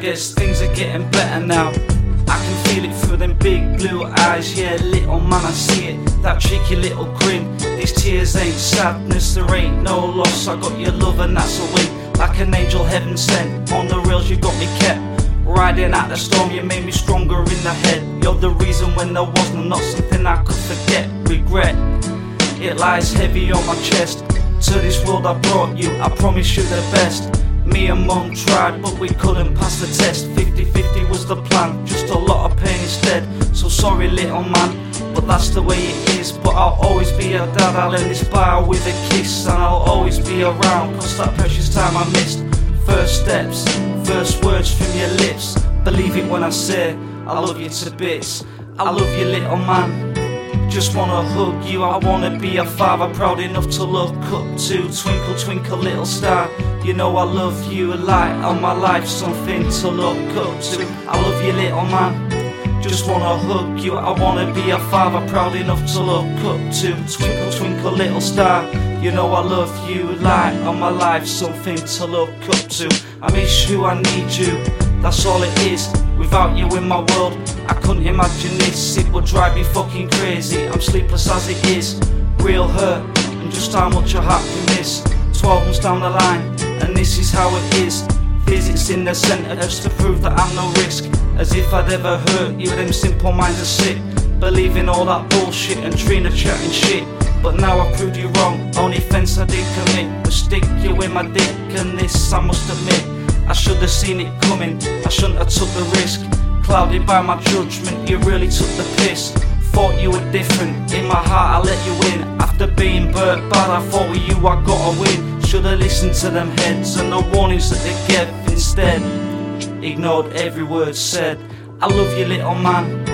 guess things are getting better now. I can feel it through them big blue eyes, yeah, little man, I see it. That cheeky little grin. These tears ain't sadness, there ain't no loss. I got your love, and that's a win. Like an angel heaven sent. On the rails, you got me kept. Riding out the storm, you made me stronger in the head. You're the reason when there was no, not something I could forget. Regret, it lies heavy on my chest. To this world I brought you, I promise you the best. Me and mum tried, but we couldn't pass the test. 50 50 was the plan, just a lot of pain instead. So sorry, little man, but that's the way it is. But I'll always be your dad, I'll end this bar with a kiss. And I'll always be around, cause that precious time I missed. First steps, first words from your lips. Believe it when I say, I love you to bits. I love you, little man. Just wanna hug you, I wanna be a father proud enough to look up to. Twinkle, twinkle, little star. You know I love you, a light on my life, something to look up to. I love you, little man. Just wanna hug you, I wanna be a father proud enough to look up to. Twinkle, twinkle, little star. You know I love you, light on my life, something to look up to. I miss you, I need you, that's all it is. Without you in my world, I couldn't imagine this. It would drive me fucking crazy. I'm sleepless as it is. Real hurt, and just how much a heart can miss. 12 months down the line, and this is how it is. Physics in the centre just to prove that I'm no risk. As if I'd ever hurt you, them simple minds are sick. Believing all that bullshit and Trina chatting shit. But now I proved you wrong. Only fence I did commit was stick you in my dick, and this I must admit. I should have seen it coming, I shouldn't have took the risk. Clouded by my judgment, you really took the piss. Thought you were different, in my heart I let you in. After being burnt bad, I thought with you I gotta win. Should've listened to them heads and the warnings that they gave instead. Ignored every word said. I love you, little man.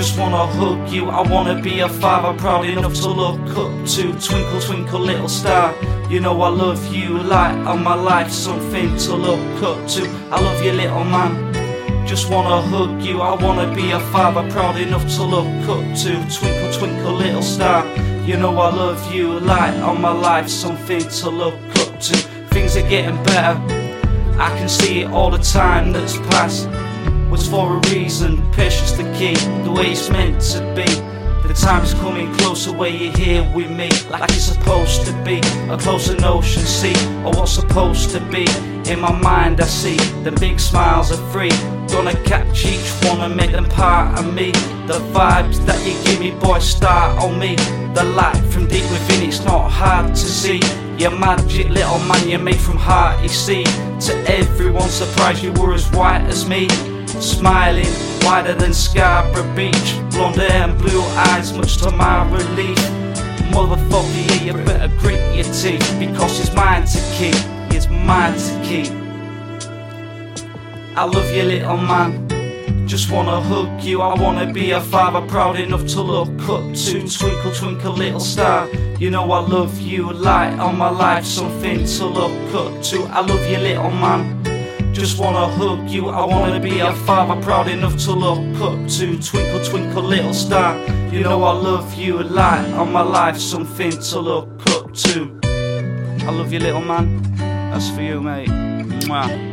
Just wanna hug you, I wanna be a father proud enough to look up to. Twinkle, twinkle, little star. You know I love you, light on my life, something to look up to. I love you, little man. Just wanna hug you, I wanna be a father proud enough to look up to. Twinkle, twinkle, little star. You know I love you, light on my life, something to look up to. Things are getting better, I can see it all the time that's passed was for a reason. Patience the key, the way it's meant to be. The time is coming closer where you're here with me, like it's supposed to be. A closer notion, see, or what's supposed to be. In my mind, I see the big smiles are free. Gonna catch each one and make them part of me. The vibes that you give me, boy, start on me. The light from deep within, it's not hard to see. Your magic little man, you're made from heart, you see. To everyone's surprise, you were as white as me. Smiling, wider than Scarborough Beach. Blonde hair and blue eyes, much to my relief. Motherfucker, yeah, you better grit your teeth. Because it's mine to keep, it's mine to keep. I love you, little man. Just wanna hug you, I wanna be a father proud enough to look up to. Twinkle, twinkle, little star. You know I love you, light on my life, something to look up to. I love you, little man. Just wanna hug you, I wanna be a father proud enough to look up to. Twinkle, twinkle, little star. You know I love you, a light on my life, something to look up to. I love you, little man. That's for you, mate. Mwah.